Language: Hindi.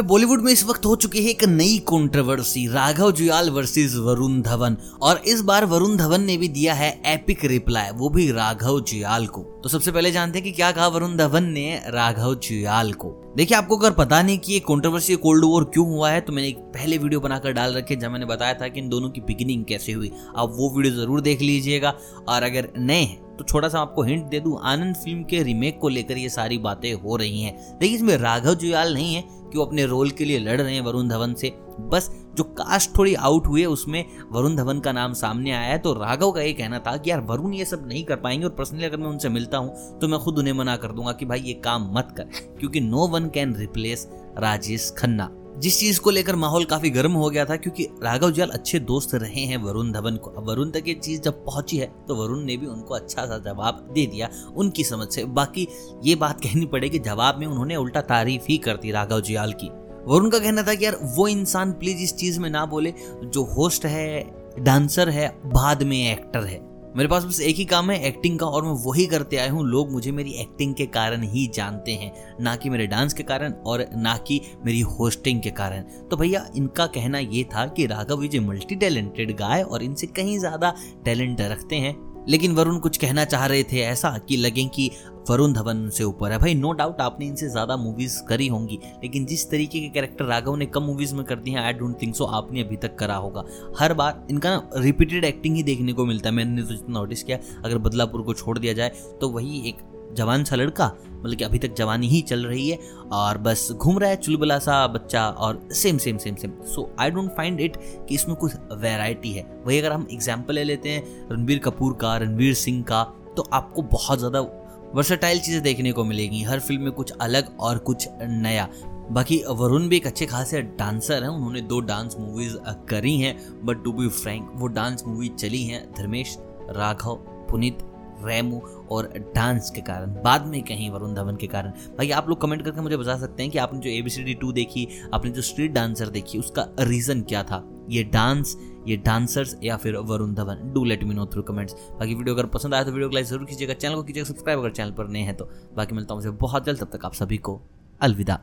भाई बॉलीवुड में इस वक्त हो चुकी है एक नई कंट्रोवर्सी राघव जुयाल वर्सेस वरुण धवन। और इस बार वरुण धवन ने भी दिया है एपिक रिप्लाई वो भी राघव जुयाल को। तो सबसे पहले जानते हैं कि क्या कहा वरुण धवन ने राघव जुयाल को। देखिए, आपको अगर पता नहीं कि ये कंट्रोवर्सी कोल्ड वॉर क्यों हुआ है तो मैंने एक पहले वीडियो बनाकर डाल रखे जहाँ मैंने बताया था कि इन दोनों की बिगिनिंग कैसे हुई। आप वो वीडियो ज़रूर देख लीजिएगा। और अगर नए हैं तो छोटा सा आपको हिंट दे दूँ, आनंद फ़िल्म के रीमेक को लेकर ये सारी बातें हो रही हैं। देखिए, इसमें राघव जुयाल नहीं है कि वो अपने रोल के लिए लड़ रहे हैं वरुण धवन से? बस, जो कास्ट थोड़ी आउट हुए उसमें वरुण धवन का नाम सामने आया है तो राघव का ये कहना था कि यार, वरुण ये सब नहीं कर पाएँगे और पर्सनली अगर मैं उनसे मिलता हूँ तो मैं खुद उन्हें मना कर दूँगा कि भाई, ये काम मत कर। क्योंकि no one can replace Rajesh Khanna. जिस चीज़ को लेकर माहौल काफ़ी गर्म हो गया था, क्योंकि राघव जल अच्छे दोस्त रहे हैं वरुण धवन को। अब वरुण तक ये चीज़ जब पहुँची है तो वरुण ने भी उनको अच्छा सा जवाब दे दिया उनकी समझ से। बाकी ये बात कहनी पड़ेगी, जवाब में उन्होंने उल्टा तारीफ़ ही कर दी राघव जुयाल की। वरुण का कहना था कि यार, वो इंसान प्लीज़ इस चीज़ में ना बोले, जो होस्ट है डांसर है, बाद में एक्टर है। मेरे पास बस एक ही काम है एक्टिंग का, और मैं वही करते आया हूँ। लोग मुझे मेरी एक्टिंग के कारण ही जानते हैं, ना कि मेरे डांस के कारण और ना कि मेरी होस्टिंग के कारण। तो भैया, इनका कहना ये था कि Raghav Vijay multi talented guy और इनसे कहीं ज़्यादा टैलेंट रखते हैं। लेकिन वरुण कुछ कहना चाह रहे थे ऐसा कि लगे कि वरुण धवन से ऊपर है। भाई नो डाउट आपने इनसे ज़्यादा मूवीज़ करी होंगी, लेकिन जिस तरीके के कैरेक्टर राघव ने कम मूवीज़ में कर दी हैं आई डोंट थिंक सो आपने अभी तक करा होगा। हर बार इनका ना रिपीटेड एक्टिंग ही देखने को मिलता है। मैंने तो जितना नोटिस किया, अगर बदलापुर को छोड़ दिया जाए तो वही एक जवान सा लड़का मतलब कि अभी तक जवानी ही चल रही है, और बस घूम रहा है चुलबुला सा बच्चा, और same same same same so I don't find it कि इसमें कुछ वेराइटी है। वही अगर हम एग्ज़ाम्पल ले लेते हैं, रणबीर कपूर का रणवीर सिंह का तो आपको बहुत ज़्यादा वर्सटाइल चीज़ें देखने को मिलेगी। हर फ़िल्म में कुछ अलग और कुछ नया। बाकी वरुण भी एक अच्छे खासे डांसर हैं। उन्होंने दो डांस मूवीज़ करी हैं। बट टू बी फ्रैंक, वो डांस मूवी चली हैं धर्मेश, राघव, पुनीत, रेमो और डांस के कारण। बाद में कहीं वरुण धवन के कारण। भाई आप लोग कमेंट करके मुझे बता सकते हैं कि आपने जो A B C D two देखी, आपने जो स्ट्रीट डांसर देखी, उसका रीज़न क्या था? ये डांस, ये डांसर्स या फिर Varun Dhawan, do let me know through comments. बाकी वीडियो अगर पसंद आया तो वीडियो को लाइक ज़रूर कीजिएगा, चैनल को कीजिएगा, सब्सक्राइब अगर चैनल पर नए हैं तो। बाकी मिलता हूँ मुझे बहुत जल्द, तब तक आप सभी को अलविदा।